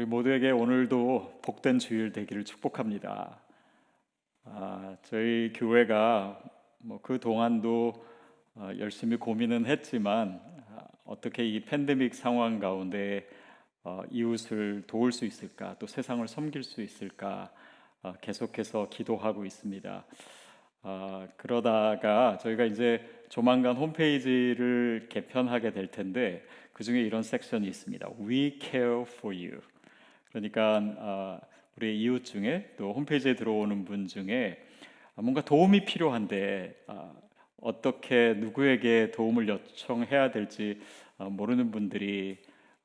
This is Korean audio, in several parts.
우리 모두에게 오늘도 복된 주일 되기를 축복합니다. 아, 저희 교회가 뭐 그 동안도 어, 열심히 고민은 했지만 아, 어떻게 이 팬데믹 상황 가운데 어, 이웃을 도울 수 있을까, 또 세상을 섬길 수 있을까 어, 계속해서 기도하고 있습니다. 아, 그러다가 저희가 이제 조만간 홈페이지를 개편하게 될 텐데 그 중에 이런 섹션이 있습니다. We care for you. 그러니까 아, 우리 이웃 중에 또 홈페이지에 들어오는 분 중에 아, 뭔가 도움이 필요한데 아, 어떻게 누구에게 도움을 요청해야 될지 아, 모르는 분들이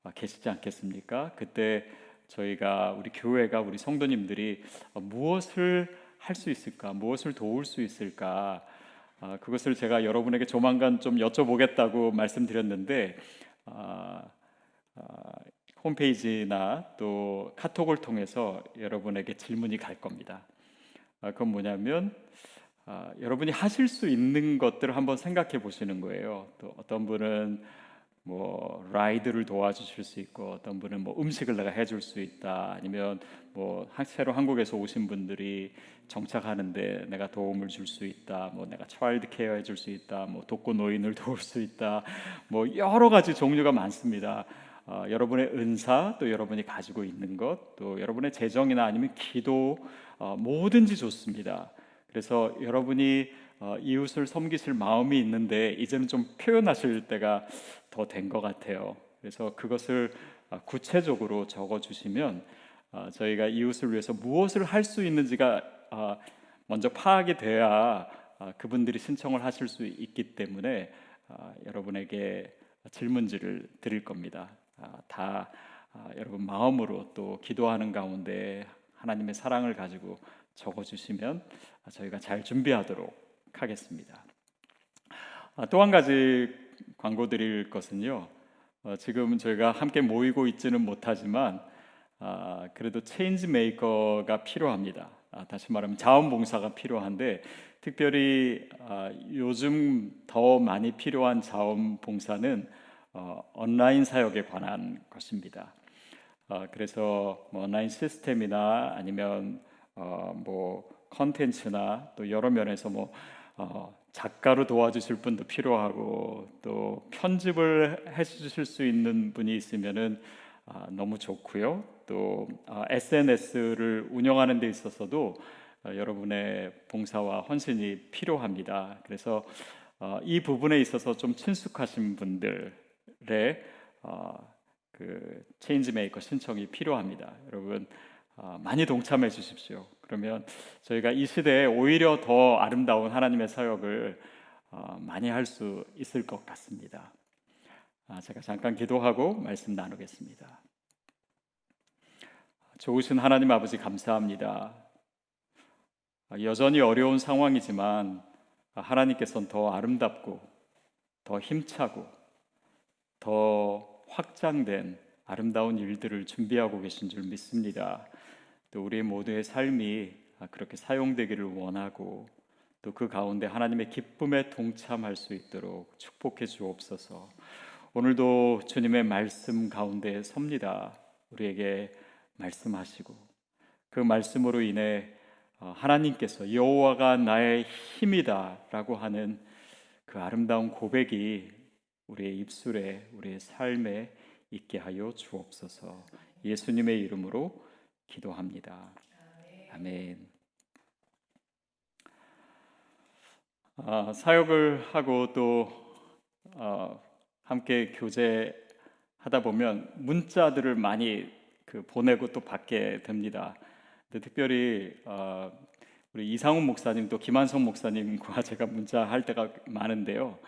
아, 계시지 않겠습니까? 그때 저희가 우리 교회가 우리 성도님들이 아, 무엇을 할 수 있을까, 무엇을 도울 수 있을까, 아, 그것을 제가 여러분에게 조만간 좀 여쭤보겠다고 말씀드렸는데 홈페이지나 또 카톡을 통해서 여러분에게 질문이 갈 겁니다. 아, 그건 뭐냐면 아, 여러분이 하실 수 있는 것들을 한번 생각해 보시는 거예요. 또 어떤 분은 뭐 라이드를 도와주실 수 있고 어떤 분은 뭐 음식을 내가 해줄 수 있다. 아니면 뭐 한- 새로 한국에서 오신 분들이 정착하는데 내가 도움을 줄 수 있다. 뭐 내가 차일드 케어 해줄 수 있다. 뭐 독거 노인을 도울 수 있다. 뭐 여러 가지 종류가 많습니다 어, 여러분의 은사 또 여러분이 가지고 있는 것 또 여러분의 재정이나 아니면 기도 어, 뭐든지 좋습니다 그래서 여러분이 어, 이웃을 섬기실 마음이 있는데 이제는 좀 표현하실 때가 더 된 것 같아요. 그래서 그것을 어, 구체적으로 적어 주시면 어, 저희가 이웃을 위해서 무엇을 할 수 있는지가 어, 먼저 파악이 돼야 어, 그분들이 신청을 하실 수 있기 때문에 어, 여러분에게 질문지를 드릴 겁니다. 아, 다 아, 여러분 마음으로 또 기도하는 가운데 하나님의 사랑을 가지고 적어 주시면 저희가 잘 준비하도록 하겠습니다. 아, 또한 가지 광고 드릴 것은요. 어, 지금 저희가 함께 모이고 있지는 못하지만 아, 그래도 체인지 메이커가 필요합니다. 아, 다시 말하면 자원봉사가 필요한데 특별히 아, 요즘 더 많이 필요한 자원봉사는 어, 온라인 사역에 관한 것입니다. 어, 그래서 뭐 온라인 시스템이나 아니면 어, 뭐 컨텐츠나 또 여러 면에서 뭐 어, 작가로 도와주실 분도 필요하고 또 편집을 해주실 수 있는 분이 있으면은 아, 너무 좋고요. 또 아, SNS를 운영하는 데 있어서도 어, 여러분의 봉사와 헌신이 필요합니다. 그래서 어, 이 부분에 있어서 좀 친숙하신 분들의 어, 그 change maker 신청이 필요합니다. 여러분 어, 많이 동참해 주십시오. 그러면 저희가 이 시대에 오히려 더 아름다운 하나님의 사역을 어, 많이 할 수 있을 것 같습니다. 아, 제가 잠깐 기도하고 말씀 나누겠습니다. 좋으신 하나님 아버지 감사합니다. 아, 여전히 어려운 상황이지만 아, 하나님께서는 더 아름답고 더 힘차고 더 확장된 아름다운 일들을 준비하고 계신 줄 믿습니다. 또 우리 모두의 삶이 아, 그렇게 사용되기를 원하고 또 그 가운데 하나님의 기쁨에 동참할 수 있도록 축복해 주옵소서. 오늘도 주님의 말씀 가운데 섭니다. 우리에게 말씀하시고 그 말씀으로 인해 어, 하나님께서 여호와가 나의 힘이다라고 하는 그 아름다운 고백이 우리의 입술에 우리의 삶에 있게 하여 주옵소서. 예수님의 이름으로 기도합니다. 아멘. 아, 사역을 하고 또 어, 함께 교제하다 보면 문자들을 많이 그 보내고 또 받게 됩니다. 근데 특별히 어, 우리 이상훈 목사님 또 김한성 목사님과 제가 문자 할 때가 많은데요.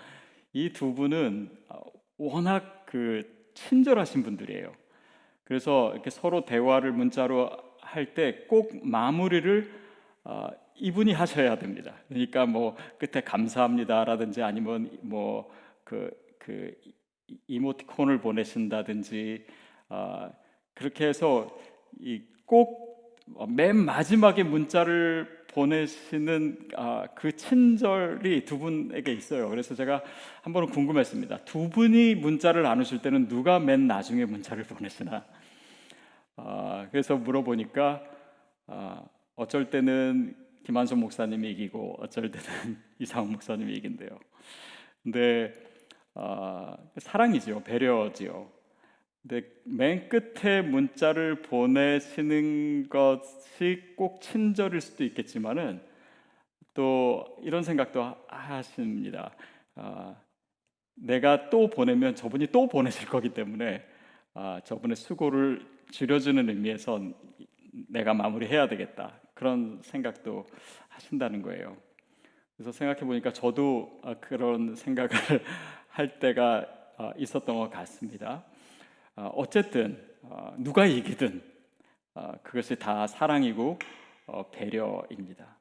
이 두 분은 어, 워낙 그 친절하신 분들이에요. 그래서 이렇게 서로 대화를 문자로 할 때 꼭 마무리를 어, 이분이 하셔야 됩니다. 그러니까 뭐 끝에 감사합니다라든지 아니면 뭐그그 이모티콘을 보내신다든지 어, 그렇게 해서 이 꼭 맨 마지막에 문자를 보내시는 아, 그 친절이 두 분에게 있어요. 그래서 제가 한 번은 궁금했습니다. 두 분이 문자를 나누실 때는 누가 맨 나중에 문자를 보내시나? 아, 아, 그래서 물어보니까 아, 어쩔 때는 김한son 목사님이 이기고 어쩔 때는 이상훈 목사님이 이긴대요. 근데 아, 사랑이지요, 배려지요. 근데 맨 끝에 문자를 보내시는 것이 꼭 친절일 수도 있겠지만은 또 이런 생각도 하- 하십니다. 아, 내가 또 보내면 저분이 또 보내실 거기 때문에 아, 저분의 수고를 줄여주는 의미에서 내가 마무리해야 되겠다 그런 생각도 하신다는 거예요. 그래서 생각해 보니까 저도 아, 그런 생각을 할 때가 아, 있었던 것 같습니다. 아, 어쨌든 아, 누가 이기든 아, 그것이 다 사랑이고 어, 배려입니다.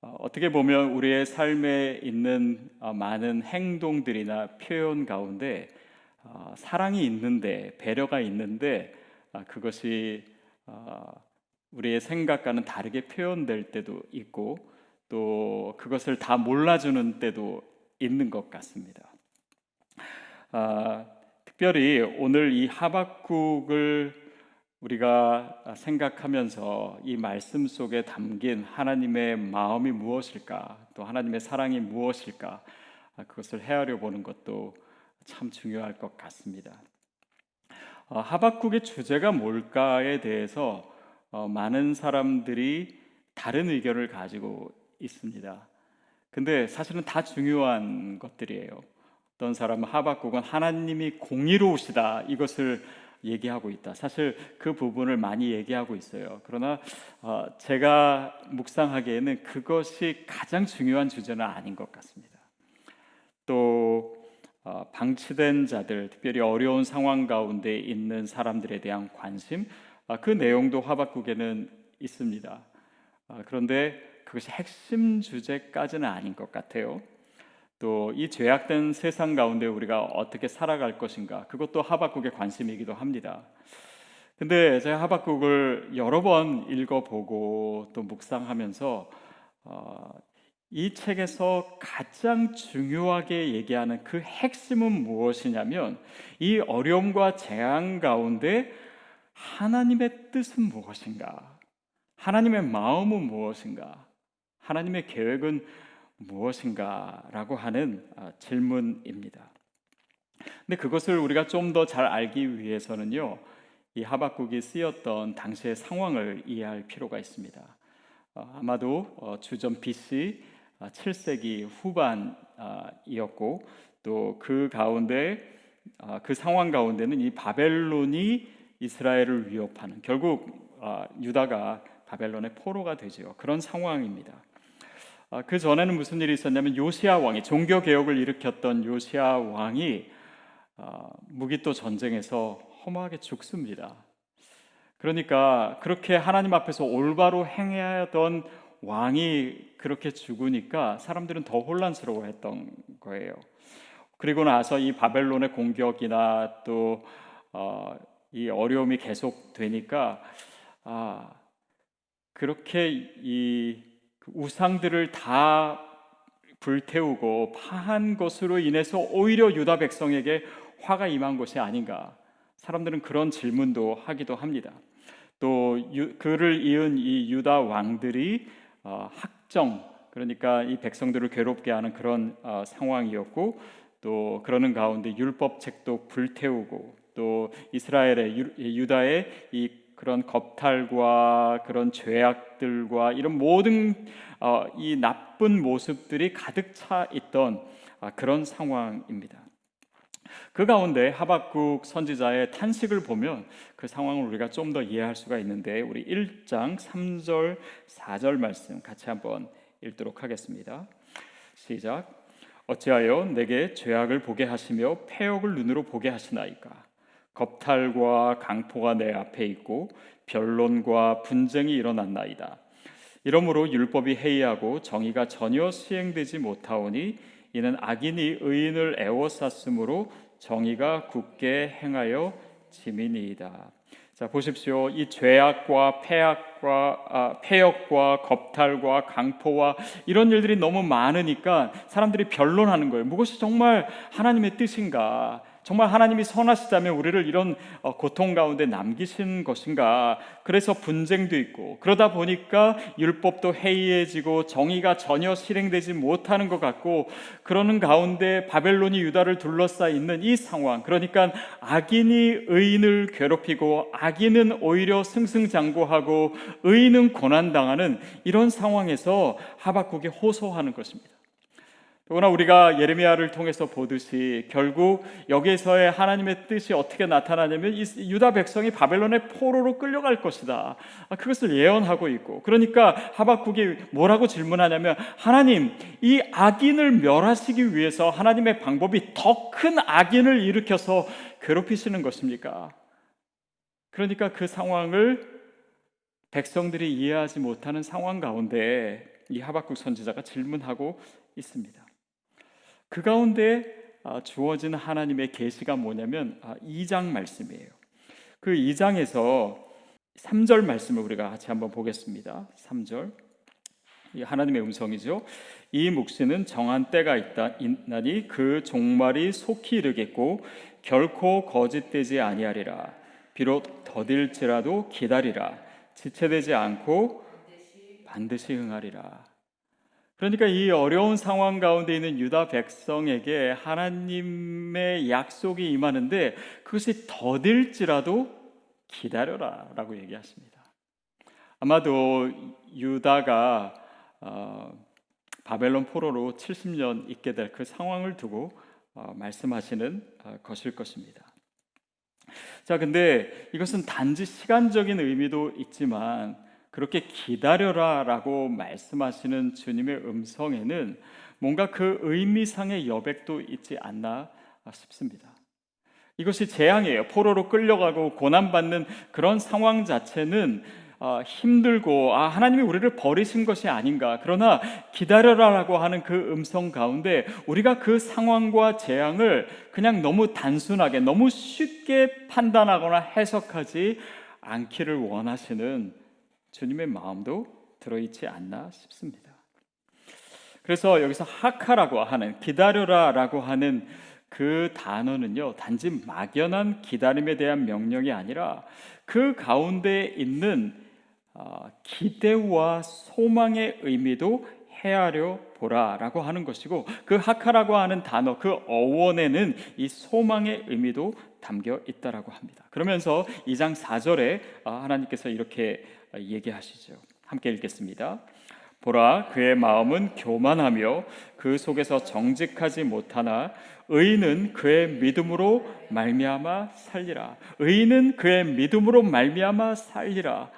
어, 어떻게 보면 우리의 삶에 있는 어, 많은 행동들이나 표현 가운데 어, 사랑이 있는데 배려가 있는데 아, 그것이 어, 우리의 생각과는 다르게 표현될 때도 있고 또 그것을 다 몰라주는 때도 있는 것 같습니다. 아, 특별히 오늘 이 하박국을 우리가 생각하면서 이 말씀 속에 담긴 하나님의 마음이 무엇일까, 또 하나님의 사랑이 무엇일까, 아, 그것을 헤아려 보는 것도 참 중요할 것 같습니다. 어, 하박국의 주제가 뭘까에 대해서 어, 많은 사람들이 다른 의견을 가지고 있습니다. 근데 사실은 다 중요한 것들이에요. 어떤 사람은 하박국은 하나님이 공의로우시다 이것을 얘기하고 있다. 사실 그 부분을 많이 얘기하고 있어요. 그러나 어, 제가 묵상하기에는 그것이 가장 중요한 주제는 아닌 것 같습니다. 또 어, 방치된 자들, 특별히 어려운 상황 가운데 있는 사람들에 대한 관심, 아, 그 내용도 하박국에는 있습니다. 아, 그런데 그것이 핵심 주제까지는 아닌 것 같아요. 또 이 죄악된 세상 가운데 우리가 어떻게 살아갈 것인가 그것도 하박국의 관심이기도 합니다. 근데 제가 하박국을 여러 번 읽어보고 또 묵상하면서 어, 이 책에서 가장 중요하게 얘기하는 그 핵심은 무엇이냐면 이 어려움과 재앙 가운데 하나님의 뜻은 무엇인가? 하나님의 마음은 무엇인가? 하나님의 계획은 무엇인가 라고 하는 아, 질문입니다. 근데 그것을 우리가 좀 더 잘 알기 위해서는요, 이 하박국이 쓰였던 당시의 상황을 이해할 필요가 있습니다. 어, 아마도 어, 주전 BC 7세기 후반이었고 또 그 가운데 아, 그 상황 가운데는 이 바벨론이 이스라엘을 위협하는 결국 아, 유다가 바벨론의 포로가 되죠. 그런 상황입니다. 아, 그 전에는 무슨 일이 있었냐면 요시아 왕이 종교 개혁을 일으켰던 요시아 왕이 아, 무기또 전쟁에서 허무하게 죽습니다. 그러니까 그렇게 하나님 앞에서 올바로 행하던 왕이 그렇게 죽으니까 사람들은 더 혼란스러워했던 거예요. 그리고 나서 이 바벨론의 공격이나 또 어, 이 어려움이 계속되니까 아 그렇게 이 우상들을 다 불태우고 파한 것으로 인해서 오히려 유다 백성에게 화가 임한 것이 아닌가 사람들은 그런 질문도 하기도 합니다. 또 유, 그를 이은 이 유다 왕들이 어, 학정 그러니까 이 백성들을 괴롭게 하는 그런 어, 상황이었고 또 그러는 가운데 율법 책도 불태우고 또 이스라엘의 유, 유다의 이 그런 겁탈과 그런 죄악들과 이런 모든 어, 이 나쁜 모습들이 가득 차 있던 아, 그런 상황입니다. 그 가운데 하박국 선지자의 탄식을 보면 그 상황을 우리가 좀 더 이해할 수가 있는데 우리 1장 3절 4절 말씀 같이 한번 읽도록 하겠습니다. 시작. 어찌하여 내게 죄악을 보게 하시며 폐역을 눈으로 보게 하시나이까 겁탈과 강포가 내 앞에 있고 변론과 분쟁이 일어났나이다. 이러므로 율법이 해이하고 정의가 전혀 시행되지 못하오니 이는 악인이 의인을 애워쌌으므로 정의가 굳게 행하여 지민이이다. 자 보십시오. 이 죄악과 폐악과 아, 폐역과 겁탈과 강포와 이런 일들이 너무 많으니까 사람들이 변론하는 거예요. 무엇이 정말 하나님의 뜻인가? 정말 하나님이 선하시다면 우리를 이런 어, 고통 가운데 남기신 것인가? 그래서 분쟁도 있고 그러다 보니까 율법도 해이해지고 정의가 전혀 실행되지 못하는 것 같고 그러는 가운데 바벨론이 유다를 둘러싸 있는 이 상황. 그러니까 악인이 의인을 괴롭히고 악인은 오히려 승승장구하고 의인은 고난당하는 이런 상황에서 하박국이 호소하는 것입니다. 더구나 우리가 예레미야를 통해서 보듯이 결국 여기에서의 하나님의 뜻이 어떻게 나타나냐면 이 유다 백성이 바벨론의 포로로 끌려갈 것이다. 아, 그것을 예언하고 있고 그러니까 하박국이 뭐라고 질문하냐면 하나님 이 악인을 멸하시기 위해서 하나님의 방법이 더 큰 악인을 일으켜서 괴롭히시는 것입니까? 그러니까 그 상황을 백성들이 이해하지 못하는 상황 가운데 이 하박국 선지자가 질문하고 있습니다. 그 가운데 아, 주어진 하나님의 계시가 뭐냐면 2장 말씀이에요. 그 2장에서 3절 말씀을 우리가 같이 한번 보겠습니다. 3절. 이 하나님의 음성이죠. 이 묵시는 정한 때가 있다 있나니 그 종말이 속히 이르겠고 결코 거짓되지 아니하리라. 비록 더딜지라도 기다리라. 지체되지 않고 반드시 응하리라. 그러니까 이 어려운 상황 가운데 있는 유다 백성에게 하나님의 약속이 임하는데 그것이 더딜지라도 기다려라 라고 얘기하십니다. 아마도 유다가 어, 바벨론 포로로 70년 있게 될 그 상황을 두고 어, 말씀하시는 어, 것일 것입니다. 자, 근데 이것은 단지 시간적인 의미도 있지만 그렇게 기다려라 라고 말씀하시는 주님의 음성에는 뭔가 그 의미상의 여백도 있지 않나 싶습니다. 이것이 재앙이에요. 포로로 끌려가고 고난받는 그런 상황 자체는 어, 힘들고 아 하나님이 우리를 버리신 것이 아닌가. 그러나 기다려라라고 하는 그 음성 가운데 우리가 그 상황과 재앙을 그냥 너무 단순하게 너무 쉽게 판단하거나 해석하지 않기를 원하시는 주님의 마음도 들어있지 않나 싶습니다. 그래서 여기서 하카라고 하는 기다려라라고 하는 그 단어는요 단지 막연한 기다림에 대한 명령이 아니라 그 가운데 있는 어, 기대와 소망의 의미도 헤아려 보라라고 하는 것이고 그 하카라고 하는 단어 그 어원에는 이 소망의 의미도 담겨 있다라고 합니다. 그러면서 2장 4절에 어, 하나님께서 이렇게 얘기하시죠. 함께 읽겠습니다. 보라 그의 마음은 교만하며 그 속에서 정직하지 못하나 의인은 그의 믿음으로 말미암아 살리라. 의인은 그의 믿음으로 말미암아 살리라.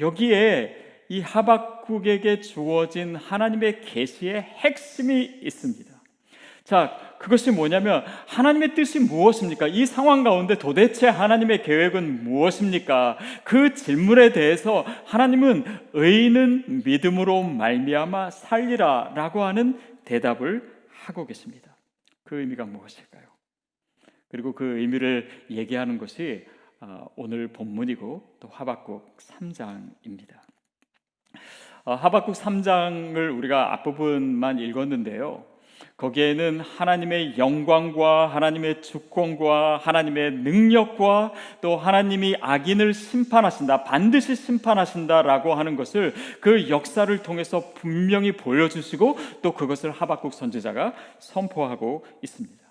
여기에 이 하박국에게 주어진 하나님의 계시의 핵심이 있습니다. 자, 그것이 뭐냐면 하나님의 뜻이 무엇입니까? 이 상황 가운데 도대체 하나님의 계획은 무엇입니까? 그 질문에 대해서 하나님은 의인은 믿음으로 말미암아 살리라라고 하는 대답을 하고 계십니다. 그 의미가 무엇일까요? 그리고 그 의미를 얘기하는 것이 아, 오늘 본문이고 또 하박국 3장입니다. 아, 하박국 3장을 우리가 앞부분만 읽었는데요. 거기에는 하나님의 영광과 하나님의 주권과 하나님의 능력과 또 하나님이 악인을 심판하신다, 반드시 심판하신다라고 하는 것을 그 역사를 통해서 분명히 보여주시고 또 그것을 하박국 선지자가 선포하고 있습니다.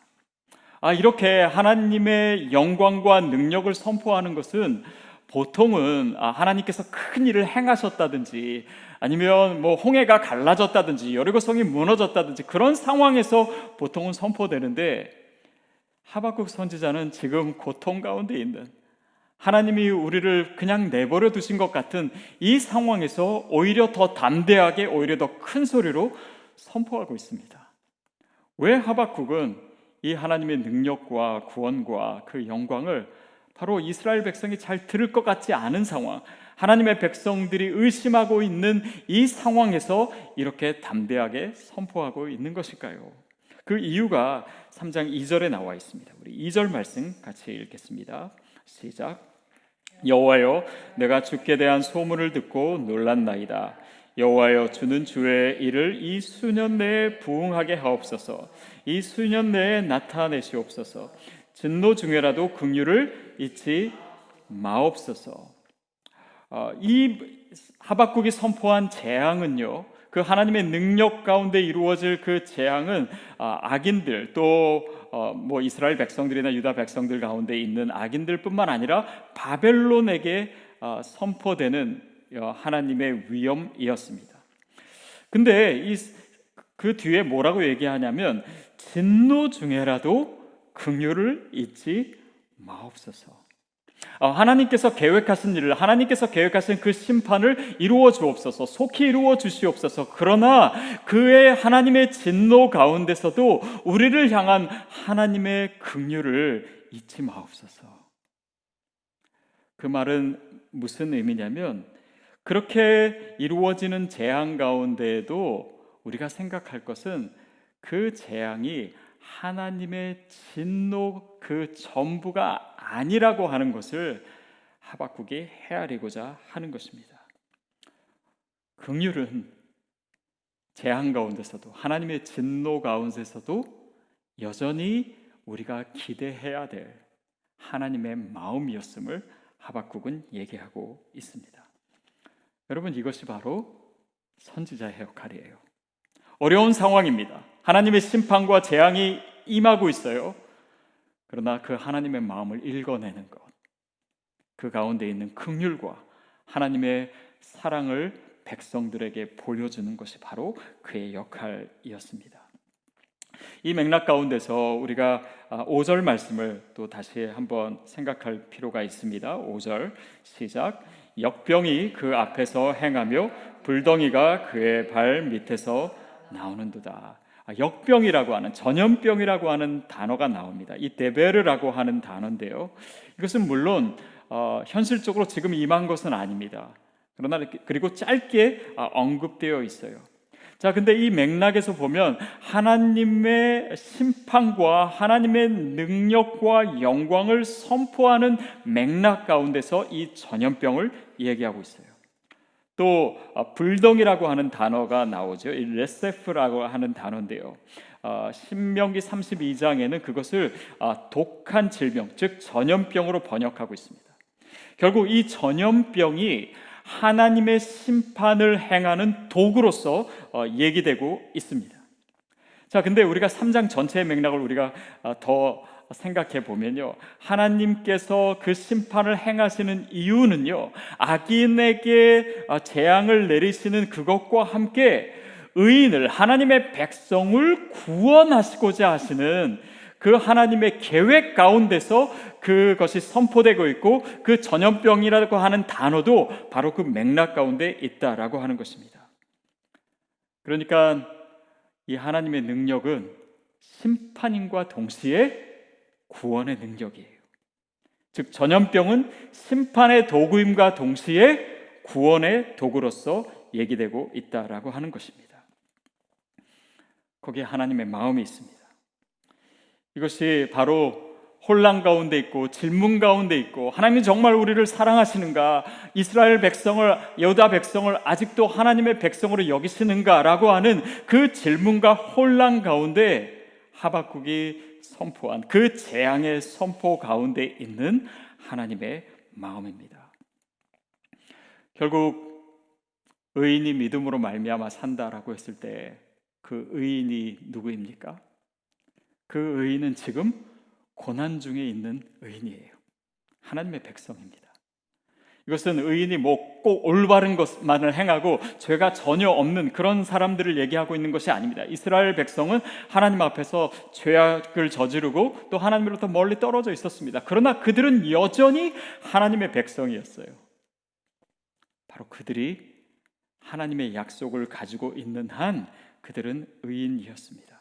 아, 이렇게 하나님의 영광과 능력을 선포하는 것은 보통은 아, 하나님께서 큰 일을 행하셨다든지 아니면 뭐 홍해가 갈라졌다든지 여리고성이 무너졌다든지 그런 상황에서 보통은 선포되는데 하박국 선지자는 지금 고통 가운데 있는 하나님이 우리를 그냥 내버려 두신 것 같은 이 상황에서 오히려 더 담대하게 오히려 더 큰 소리로 선포하고 있습니다. 왜 하박국은 이 하나님의 능력과 구원과 그 영광을 바로 이스라엘 백성이 잘 들을 것 같지 않은 상황, 하나님의 백성들이 의심하고 있는 이 상황에서 이렇게 담대하게 선포하고 있는 것일까요? 그 이유가 3장 2절에 나와 있습니다. 우리 2절 말씀 같이 읽겠습니다. 시작. 여호와여 내가 주께 대한 소문을 듣고 놀랐나이다. 여호와여 주는 주의 일을 이 수년 내에 부응하게 하옵소서. 이 수년 내에 나타내시옵소서. 진노 중에라도 긍휼을 잊지 마옵소서. 어, 이 하박국이 선포한 재앙은요. 그 하나님의 능력 가운데 이루어질 그 재앙은 아, 악인들 또 뭐 이스라엘 백성들이나 유다 백성들 가운데 있는 악인들뿐만 아니라 바벨론에게 아, 선포되는 어, 하나님의 위엄이었습니다. 근데 이 그 뒤에 뭐라고 얘기하냐면 진노 중에라도 긍휼을 잊지 마옵소서. 어, 하나님께서 계획하신 일을 하나님께서 계획하신 그 심판을 이루어 주옵소서 속히 이루어 주시옵소서. 그러나 그의 하나님의 진노 가운데서도 우리를 향한 하나님의 긍휼을 잊지 마옵소서. 그 말은 무슨 의미냐면 그렇게 이루어지는 재앙 가운데에도 우리가 생각할 것은 그 재앙이 하나님의 진노 그 전부가 아니라고 하는 것을 하박국이 헤아리고자 하는 것입니다. 긍휼은 재앙 가운데서도 하나님의 진노 가운데서도 여전히 우리가 기대해야 될 하나님의 마음이었음을 하박국은 얘기하고 있습니다. 여러분 이것이 바로 선지자의 역할이에요. 어려운 상황입니다. 하나님의 심판과 재앙이 임하고 있어요. 그러나 그 하나님의 마음을 읽어내는 것, 그 가운데 있는 긍휼과 하나님의 사랑을 백성들에게 보여주는 것이 바로 그의 역할이었습니다. 이 맥락 가운데서 우리가 5절 아, 말씀을 또 다시 한번 생각할 필요가 있습니다. 5절 시작. 역병이 그 앞에서 행하며 불덩이가 그의 발 밑에서 나오는도다. 아, 역병이라고 하는 전염병이라고 하는 단어가 나옵니다. 이 데베르라고 하는 단어인데요. 이것은 물론 어, 현실적으로 지금 임한 것은 아닙니다. 그러나 그리고 짧게 아, 언급되어 있어요. 자, 근데 이 맥락에서 보면 하나님의 심판과 하나님의 능력과 영광을 선포하는 맥락 가운데서 이 전염병을 얘기하고 있어요. 또 어, 불덩이라고 하는 단어가 나오죠. 이 레세프라고 하는 단어인데요. 어, 신명기 32장에는 그것을 어, 독한 질병, 즉 전염병으로 번역하고 있습니다. 결국 이 전염병이 하나님의 심판을 행하는 도구로서 얘기되고 있습니다. 자, 근데 우리가 3장 전체의 맥락을 우리가 더 생각해 보면요. 하나님께서 그 심판을 행하시는 이유는요. 악인에게 아, 재앙을 내리시는 그것과 함께 의인을 하나님의 백성을 구원하시고자 하시는 그 하나님의 계획 가운데서 그것이 선포되고 있고 그 전염병이라고 하는 단어도 바로 그 맥락 가운데 있다라고 하는 것입니다. 그러니까 이 하나님의 능력은 심판인과 동시에 구원의 능력이에요. 즉 전염병은 심판의 도구임과 동시에 구원의 도구로서 얘기되고 있다라고 하는 것입니다. 거기에 하나님의 마음이 있습니다. 이것이 바로 혼란 가운데 있고 질문 가운데 있고 하나님이 정말 우리를 사랑하시는가 이스라엘 백성을 여다 백성을 아직도 하나님의 백성으로 여기시는가라고 하는 그 질문과 혼란 가운데 하박국이 선포한 그 재앙의 선포 가운데 있는 하나님의 마음입니다. 결국 의인이 믿음으로 말미암아 산다라고 했을 때 그 의인이 누구입니까? 그 의인은 지금 고난 중에 있는 의인이에요. 하나님의 백성입니다. 이것은 의인이 뭐 꼭 올바른 것만을 행하고 죄가 전혀 없는 그런 사람들을 얘기하고 있는 것이 아닙니다. 이스라엘 백성은 하나님 앞에서 죄악을 저지르고 또 하나님으로부터 멀리 떨어져 있었습니다. 그러나 그들은 여전히 하나님의 백성이었어요. 바로 그들이 하나님의 약속을 가지고 있는 한 그들은 의인이었습니다.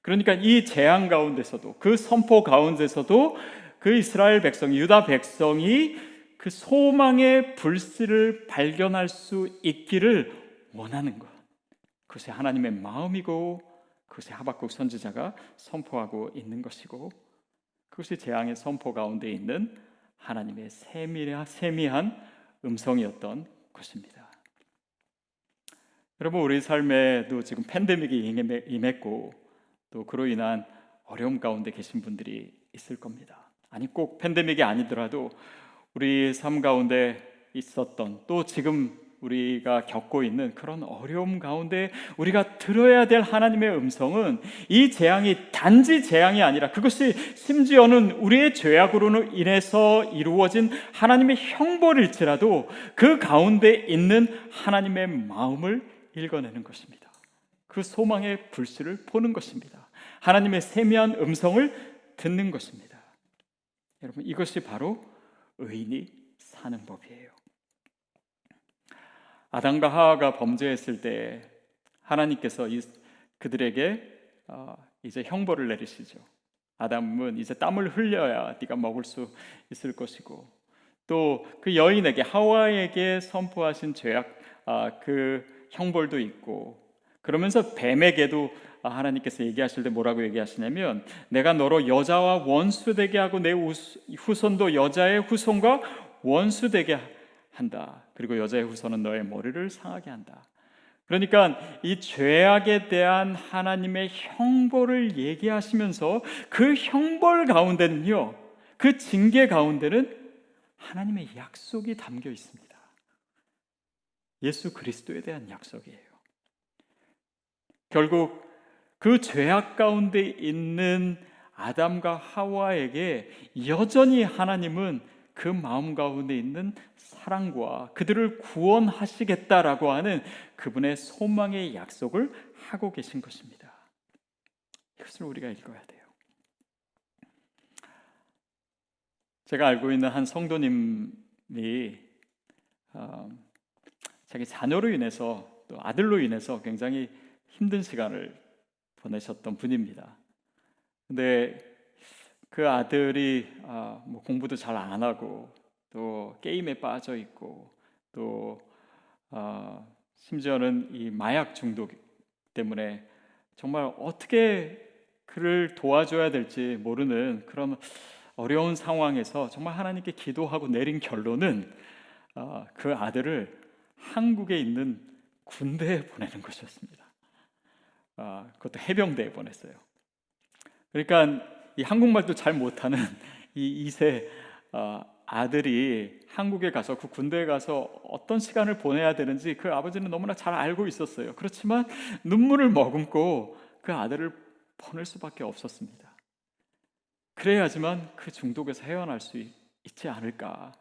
그러니까 이 재앙 가운데서도 그 선포 가운데서도 그 이스라엘 백성, 유다 백성이 그 소망의 불씨를 발견할 수 있기를 원하는 것. 그것이 하나님의 마음이고 그것이 하박국 선지자가 선포하고 있는 것이고 그것이 재앙의 선포 가운데 있는 하나님의 세미한, 음성이었던 것입니다. 여러분 우리 삶에도 지금 팬데믹이 임했고 또 그로 인한 어려움 가운데 계신 분들이 있을 겁니다. 아니 꼭 팬데믹이 아니더라도 우리 삶 가운데 있었던 또 지금 우리가 겪고 있는 그런 어려움 가운데 우리가 들어야 될 하나님의 음성은 이 재앙이 단지 재앙이 아니라 그것이 심지어는 우리의 죄악으로 인해서 이루어진 하나님의 형벌일지라도 그 가운데 있는 하나님의 마음을 읽어내는 것입니다. 그 소망의 불씨를 보는 것입니다. 하나님의 세미한 음성을 듣는 것입니다. 여러분 이것이 바로 의인이 사는 법이에요. 아담과 하와가 범죄했을 때 하나님께서 그들에게 어, 이제 형벌을 내리시죠. 아담은 이제 땀을 흘려야 네가 먹을 수 있을 것이고 또 그 여인에게 하와에게 선포하신 죄악 아, 그 형벌도 있고 그러면서 뱀에게도 하나님께서 얘기하실 때 뭐라고 얘기하시냐면 내가 너로 여자와 원수 되게 하고 내 후손도 여자의 후손과 원수 되게 한다. 그리고 여자의 후손은 너의 머리를 상하게 한다. 그러니까 이 죄악에 대한 하나님의 형벌을 얘기하시면서 그 형벌 가운데는요, 그 징계 가운데는 하나님의 약속이 담겨 있습니다. 예수 그리스도에 대한 약속이에요. 결국 그 죄악 가운데 있는 아담과 하와에게 여전히 하나님은 그 마음 가운데 있는 사랑과 그들을 구원하시겠다라고 하는 그분의 소망의 약속을 하고 계신 것입니다. 이것을 우리가 읽어야 돼요. 제가 알고 있는 한 성도님이 어, 자기 자녀로 인해서 또 아들로 인해서 굉장히 힘든 시간을 보내셨던 분입니다. 근데 그 아들이 아, 뭐 공부도 잘 안 하고 또 게임에 빠져 있고 또 어, 심지어는 이 마약 중독 때문에 정말 어떻게 그를 도와줘야 될지 모르는 그런 어려운 상황에서 정말 하나님께 기도하고 내린 결론은 어, 그 아들을 한국에 있는 군대에 보내는 것이었습니다. 어, 그것도 해병대에 보냈어요. 그러니까 이 한국말도 잘 못하는 이 2세 어, 아들이 한국에 가서 그 군대에 가서 어떤 시간을 보내야 되는지 그 아버지는 너무나 잘 알고 있었어요. 그렇지만 눈물을 머금고 그 아들을 보낼 수밖에 없었습니다. 그래야지만 그 중독에서 헤어날 수 있 지 않을까.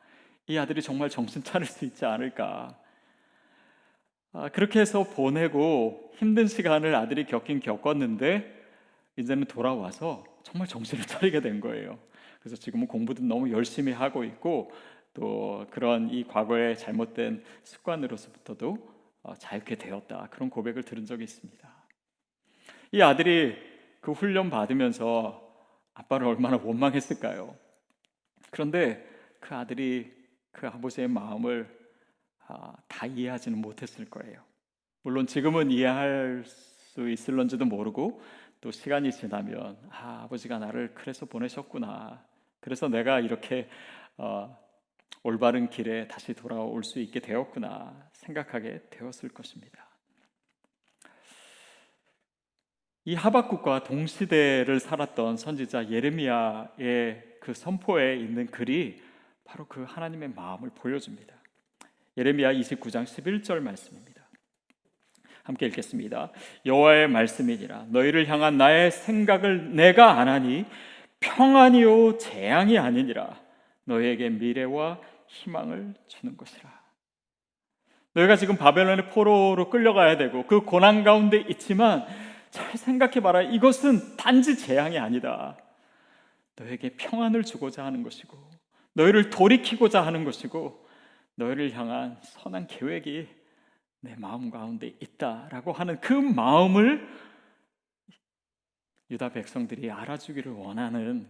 이 아들이 정말 정신 차릴 수 있지 않을까. 아, 그렇게 해서 보내고 힘든 시간을 아들이 겪긴 겪었는데 이제는 돌아와서 정말 정신을 차리게 된 거예요. 그래서 지금은 공부도 너무 열심히 하고 있고 또 그런 이 과거의 잘못된 습관으로서부터도 어, 자유케 되었다 그런 고백을 들은 적이 있습니다. 이 아들이 그 훈련 받으면서 아빠를 얼마나 원망했을까요? 그런데 그 아들이 그 아버지의 마음을 아, 다 이해하지는 못했을 거예요. 물론 지금은 이해할 수 있을런지도 모르고 또 시간이 지나면 아, 아버지가 나를 그래서 보내셨구나. 그래서 내가 이렇게 어, 올바른 길에 다시 돌아올 수 있게 되었구나 생각하게 되었을 것입니다. 이 하박국과 동시대를 살았던 선지자 예레미야의 그 선포에 있는 글이 바로 그 하나님의 마음을 보여줍니다. 예레미야 29장 11절 말씀입니다. 함께 읽겠습니다. 여호와의 말씀이니라 너희를 향한 나의 생각을 내가 안하니 평안이요 재앙이 아니니라 너희에게 미래와 희망을 주는 것이라. 너희가 지금 바벨론의 포로로 끌려가야 되고 그 고난 가운데 있지만 잘 생각해 봐라. 이것은 단지 재앙이 아니다. 너에게 평안을 주고자 하는 것이고 너희를 돌이키고자 하는 것이고 너희를 향한 선한 계획이 내 마음 가운데 있다라고 하는 그 마음을 유다 백성들이 알아주기를 원하는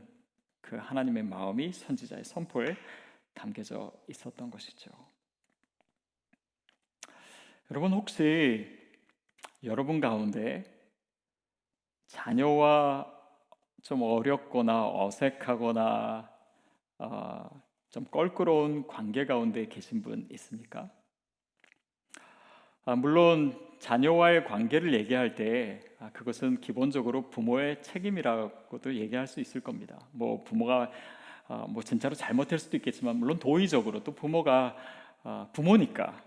그 하나님의 마음이 선지자의 선포에 담겨져 있었던 것이죠. 여러분 혹시 여러분 가운데 자녀와 좀 어렵거나 어색하거나 어, 좀 껄끄러운 관계 가운데 계신 분 있습니까? 아, 물론 자녀와의 관계를 얘기할 때 아, 그것은 기본적으로 부모의 책임이라고도 얘기할 수 있을 겁니다. 뭐 부모가 아, 뭐 진짜로 잘못할 수도 있겠지만 물론 도의적으로 또 부모가 아, 부모니까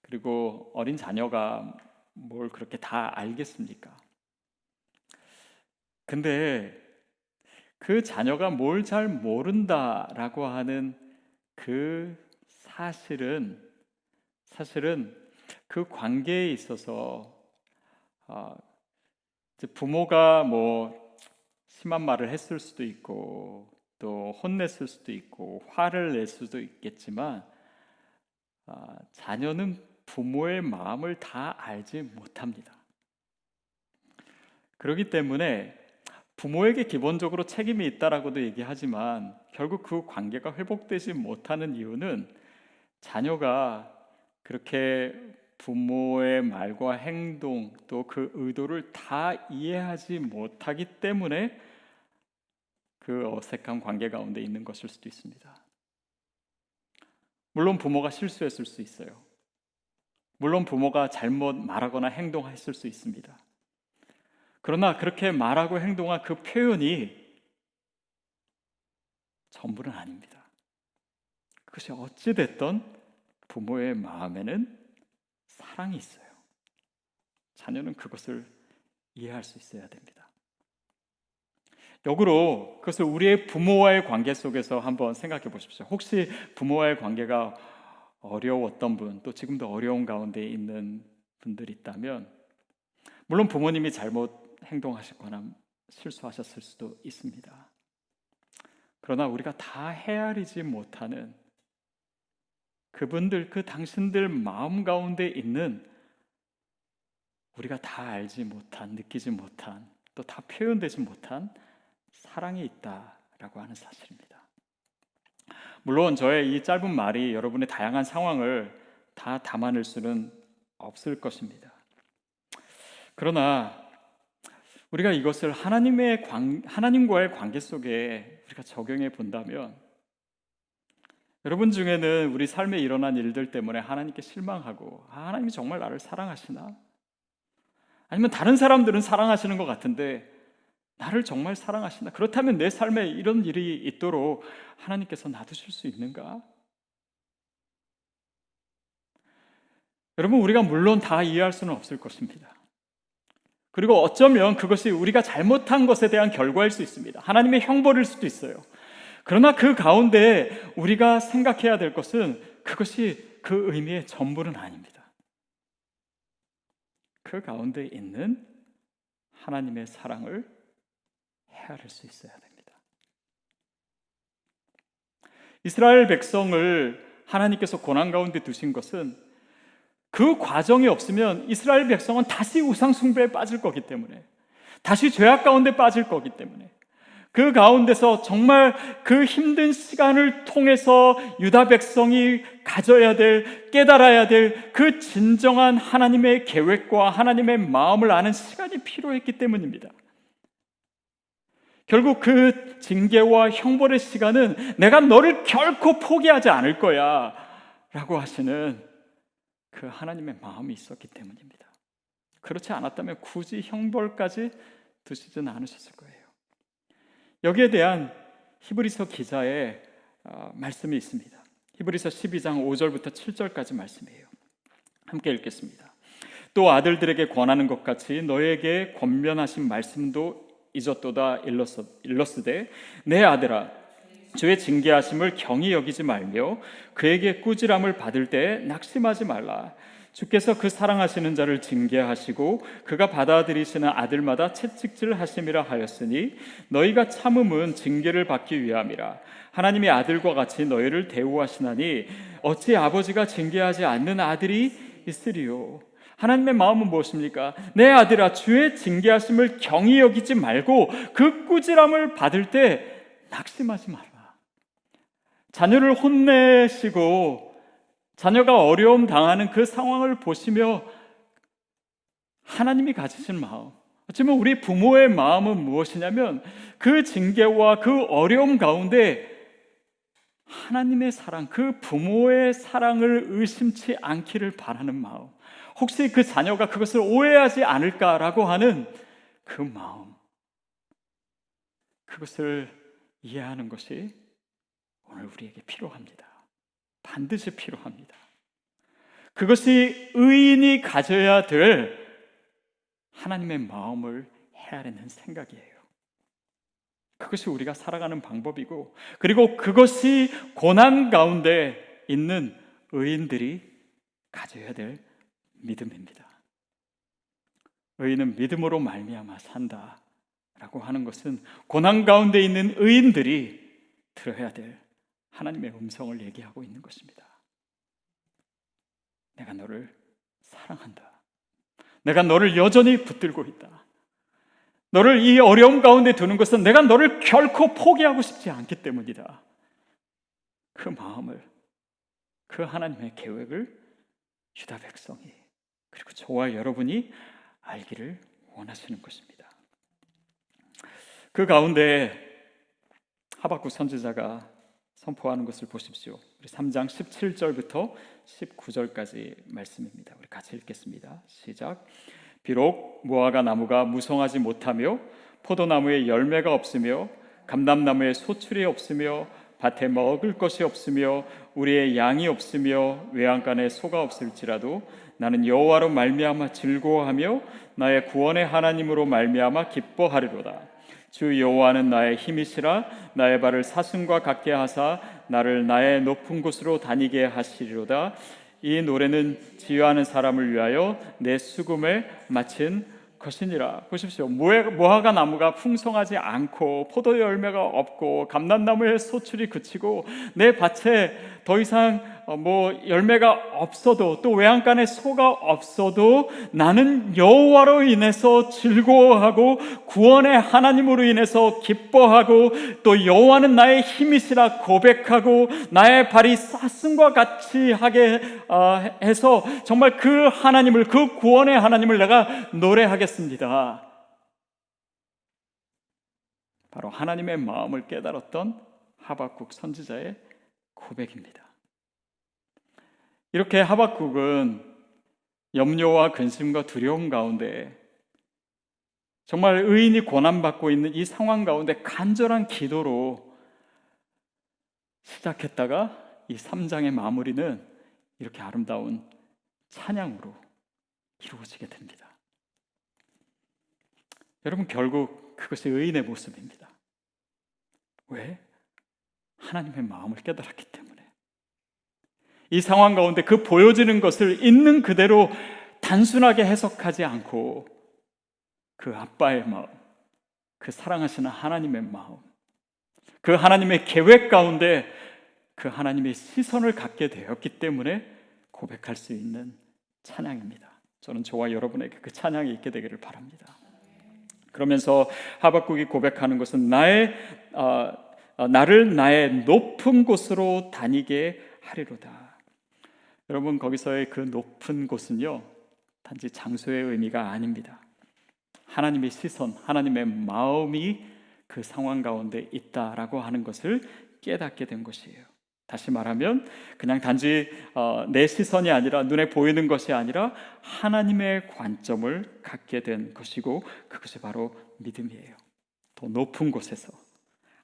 그리고 어린 자녀가 뭘 그렇게 다 알겠습니까? 근데 그 자녀가 뭘 잘 모른다라고 하는 그 사실은 사실은 그 관계에 있어서 아, 이제 부모가 뭐 심한 말을 했을 수도 있고 또 혼냈을 수도 있고 화를 낼 수도 있겠지만 아, 자녀는 부모의 마음을 다 알지 못합니다. 그렇기 때문에 부모에게 기본적으로 책임이 있다라고도 얘기하지만 결국 그 관계가 회복되지 못하는 이유는 자녀가 그렇게 부모의 말과 행동 또 그 의도를 다 이해하지 못하기 때문에 그 어색한 관계 가운데 있는 것일 수도 있습니다. 물론 부모가 실수했을 수 있어요. 물론 부모가 잘못 말하거나 행동했을 수 있습니다. 그러나 그렇게 말하고 행동한 그 표현이 전부는 아닙니다. 그것이 어찌됐던 부모의 마음에는 사랑이 있어요. 자녀는 그것을 이해할 수 있어야 됩니다. 역으로 그것을 우리의 부모와의 관계 속에서 한번 생각해 보십시오. 혹시 부모와의 관계가 어려웠던 분, 또 지금도 어려운 가운데 있는 분들이 있다면, 물론 부모님이 잘못 행동하셨거나 실수하셨을 수도 있습니다. 그러나 우리가 다 헤아리지 못하는 그분들, 그 당신들 마음 가운데 있는 우리가 다 알지 못한, 느끼지 못한, 또 다 표현되지 못한 사랑이 있다라고 하는 사실입니다. 물론 저의 이 짧은 말이 여러분의 다양한 상황을 다 담아낼 수는 없을 것입니다. 그러나 우리가 이것을 하나님의 관, 하나님과의 관계 속에 우리가 적용해 본다면 여러분 중에는 우리 삶에 일어난 일들 때문에 하나님께 실망하고 아, 하나님이 정말 나를 사랑하시나? 아니면 다른 사람들은 사랑하시는 것 같은데 나를 정말 사랑하시나? 그렇다면 내 삶에 이런 일이 있도록 하나님께서 놔두실 수 있는가? 여러분, 우리가 물론 다 이해할 수는 없을 것입니다. 그리고 어쩌면 그것이 우리가 잘못한 것에 대한 결과일 수 있습니다. 하나님의 형벌일 수도 있어요. 그러나 그 가운데 우리가 생각해야 될 것은 그것이 그 의미의 전부는 아닙니다. 그 가운데 있는 하나님의 사랑을 헤아릴 수 있어야 됩니다. 이스라엘 백성을 하나님께서 고난 가운데 두신 것은 그 과정이 없으면 이스라엘 백성은 다시 우상숭배에 빠질 거기 때문에 다시 죄악 가운데 빠질 거기 때문에 그 가운데서 정말 그 힘든 시간을 통해서 유다 백성이 가져야 될, 깨달아야 될 그 진정한 하나님의 계획과 하나님의 마음을 아는 시간이 필요했기 때문입니다. 결국 그 징계와 형벌의 시간은 내가 너를 결코 포기하지 않을 거야. 라고 하시는 그 하나님의 마음이 있었기 때문입니다. 그렇지 않았다면 굳이 형벌까지 두시지는 않으셨을 거예요. 여기에 대한 히브리서 기자의 어, 말씀이 있습니다. 히브리서 12장 5절부터 7절까지 말씀이에요. 함께 읽겠습니다. 또 아들들에게 권하는 것 같이 너에게 권면하신 말씀도 잊었도다 일렀으되 내 아들아 주의 징계하심을 경히 여기지 말며 그에게 꾸지람을 받을 때 낙심하지 말라. 주께서 그 사랑하시는 자를 징계하시고 그가 받아들이시는 아들마다 채찍질 하심이라 하였으니 너희가 참음은 징계를 받기 위함이라 하나님의 아들과 같이 너희를 대우하시나니 어찌 아버지가 징계하지 않는 아들이 있으리요 하나님의 마음은 무엇입니까? 내 아들아 주의 징계하심을 경히 여기지 말고 그 꾸지람을 받을 때 낙심하지 마라 자녀를 혼내시고 자녀가 어려움 당하는 그 상황을 보시며 하나님이 가지신 마음. 어쩌면 우리 부모의 마음은 무엇이냐면 그 징계와 그 어려움 가운데 하나님의 사랑, 그 부모의 사랑을 의심치 않기를 바라는 마음. 혹시 그 자녀가 그것을 오해하지 않을까라고 하는 그 마음. 그것을 이해하는 것이 오늘 우리에게 필요합니다. 반드시 필요합니다. 그것이 의인이 가져야 될 하나님의 마음을 헤아리는 생각이에요. 그것이 우리가 살아가는 방법이고, 그리고 그것이 고난 가운데 있는 의인들이 가져야 될 믿음입니다. 의인은 믿음으로 말미암아 산다라고 하는 것은 고난 가운데 있는 의인들이 들어야 될 하나님의 음성을 얘기하고 있는 것입니다. 내가 너를 사랑한다. 내가 너를 여전히 붙들고 있다. 너를 이 어려움 가운데 두는 것은 내가 너를 결코 포기하고 싶지 않기 때문이다. 그 마음을, 그 하나님의 계획을 유다 백성이, 그리고 저와 여러분이 알기를 원하시는 것입니다. 그 가운데 하박국 선지자가 선포하는 것을 보십시오. 우리 3장 17절부터 19절까지 말씀입니다. 우리 같이 읽겠습니다. 시작. 비록 무화과 나무가 무성하지 못하며 포도나무에 열매가 없으며 감람나무에 소출이 없으며 밭에 먹을 것이 없으며 우리의 양이 없으며 외양간에 소가 없을지라도 나는 여호와로 말미암아 즐거워하며 나의 구원의 하나님으로 말미암아 기뻐하리로다. 주 여호와는 나의 힘이시라 나의 발을 사슴과 같게 하사 나를 나의 높은 곳으로 다니게 하시리로다. 이 노래는 지휘하는 사람을 위하여 내 수금을 마친 것이니라. 보십시오. 무화과 나무가 풍성하지 않고 포도 열매가 없고 감람나무의 소출이 그치고 내 밭에 더 이상 어, 뭐 열매가 없어도 또 외양간에 소가 없어도 나는 여호와로 인해서 즐거워하고 구원의 하나님으로 인해서 기뻐하고 또 여호와는 나의 힘이시라 고백하고 나의 발이 사슴과 같이 하게 어, 해서 정말 그 하나님을 그 구원의 하나님을 내가 노래하겠습니다. 바로 하나님의 마음을 깨달았던 하박국 선지자의 고백입니다. 이렇게 하박국은 염려와 근심과 두려움 가운데 정말 의인이 고난받고 있는 이 상황 가운데 간절한 기도로 시작했다가 이 3장의 마무리는 이렇게 아름다운 찬양으로 이루어지게 됩니다. 여러분 결국 그것이 의인의 모습입니다. 왜? 하나님의 마음을 깨달았기 때문에. 이 상황 가운데 그 보여지는 것을 있는 그대로 단순하게 해석하지 않고 그 아빠의 마음, 그 사랑하시는 하나님의 마음, 그 하나님의 계획 가운데 그 하나님의 시선을 갖게 되었기 때문에 고백할 수 있는 찬양입니다. 저는 저와 여러분에게 그 찬양이 있게 되기를 바랍니다. 그러면서 하박국이 고백하는 것은 나의 어, 어, 나를 나의 높은 곳으로 다니게 하리로다. 여러분 거기서의 그 높은 곳은요 단지 장소의 의미가 아닙니다. 하나님의 시선, 하나님의 마음이 그 상황 가운데 있다라고 하는 것을 깨닫게 된 것이에요. 다시 말하면 그냥 단지 어, 내 시선이 아니라 눈에 보이는 것이 아니라 하나님의 관점을 갖게 된 것이고 그것이 바로 믿음이에요. 더 높은 곳에서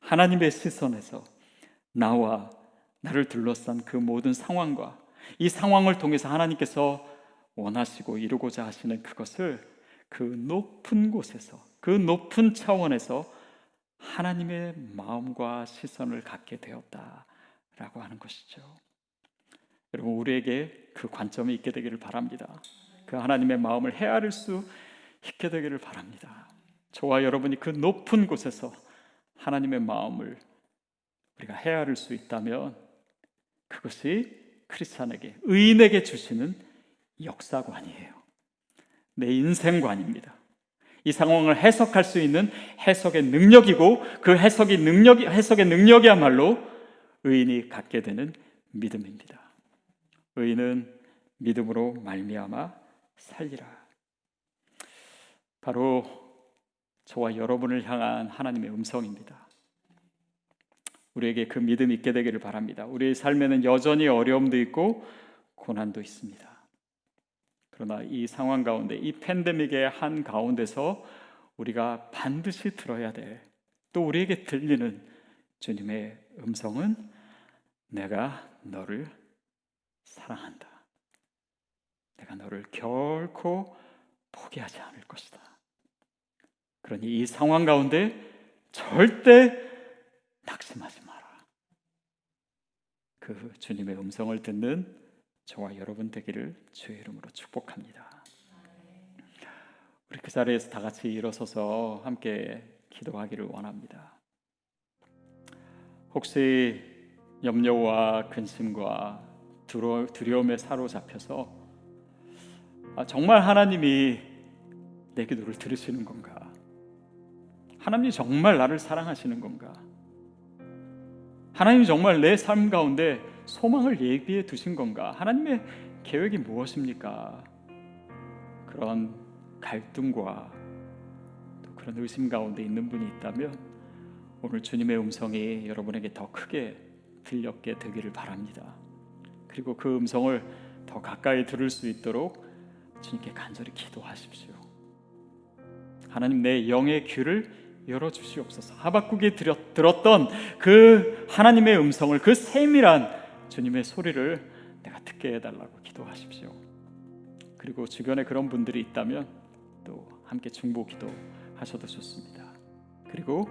하나님의 시선에서 나와 나를 둘러싼 그 모든 상황과 이 상황을 통해서 하나님께서 원하시고 이루고자 하시는 그것을 그 높은 곳에서 그 높은 차원에서 하나님의 마음과 시선을 갖게 되었다라고 하는 것이죠. 여러분 우리에게 그 관점이 있게 되기를 바랍니다. 그 하나님의 마음을 헤아릴 수 있게 되기를 바랍니다. 저와 여러분이 그 높은 곳에서 하나님의 마음을 우리가 헤아릴 수 있다면 그것이 크리스찬에게 의인에게 주시는 역사관이에요. 내 인생관입니다. 이 상황을 해석할 수 있는 해석의 능력이고 그 해석이 능력 해석의 능력이야말로 의인이 갖게 되는 믿음입니다. 의인은 믿음으로 말미암아 살리라. 바로 저와 여러분을 향한 하나님의 음성입니다. 우리에게 그 믿음 있게 되기를 바랍니다. 우리의 삶에는 여전히 어려움도 있고 고난도 있습니다. 그러나 이 상황 가운데 이 팬데믹의 한 가운데서 우리가 반드시 들어야 돼. 또 우리에게 들리는 주님의 음성은 내가 너를 사랑한다. 내가 너를 결코 포기하지 않을 것이다. 그러니 이 상황 가운데 절대 낙심하지 마라. 그 주님의 음성을 듣는 저와 여러분 되기를 주의 이름으로 축복합니다. 우리 그 자리에서 다 같이 일어서서 함께 기도하기를 원합니다. 혹시 염려와 근심과 두려- 두려움에 사로잡혀서 아, 정말 하나님이 내 기도를 들으시는 건가? 하나님이 정말 나를 사랑하시는 건가? 하나님이 정말 내 삶 가운데 소망을 예비해 두신 건가? 하나님의 계획이 무엇입니까? 그런 갈등과 또 그런 의심 가운데 있는 분이 있다면 오늘 주님의 음성이 여러분에게 더 크게 들렸게 되기를 바랍니다. 그리고 그 음성을 더 가까이 들을 수 있도록 주님께 간절히 기도하십시오. 하나님 내 영의 귀를 열어 주시옵소서. 하박국이 들었, 들었던 그 하나님의 음성을 그 세밀한 주님의 소리를 내가 듣게 해 달라고 기도하십시오. 그리고 주변에 그런 분들이 있다면 또 함께 중보 기도하셔도 좋습니다. 그리고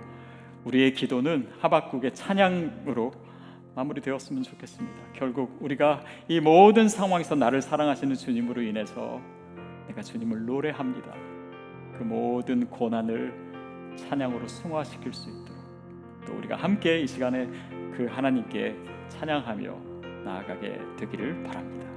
우리의 기도는 하박국의 찬양으로 마무리되었으면 좋겠습니다. 결국 우리가 이 모든 상황에서 나를 사랑하시는 주님으로 인해서 내가 주님을 노래합니다. 그 모든 고난을 찬양으로 승화시킬 수 있도록 또 우리가 함께 이 시간에 그 하나님께 찬양하며 나아가게 되기를 바랍니다.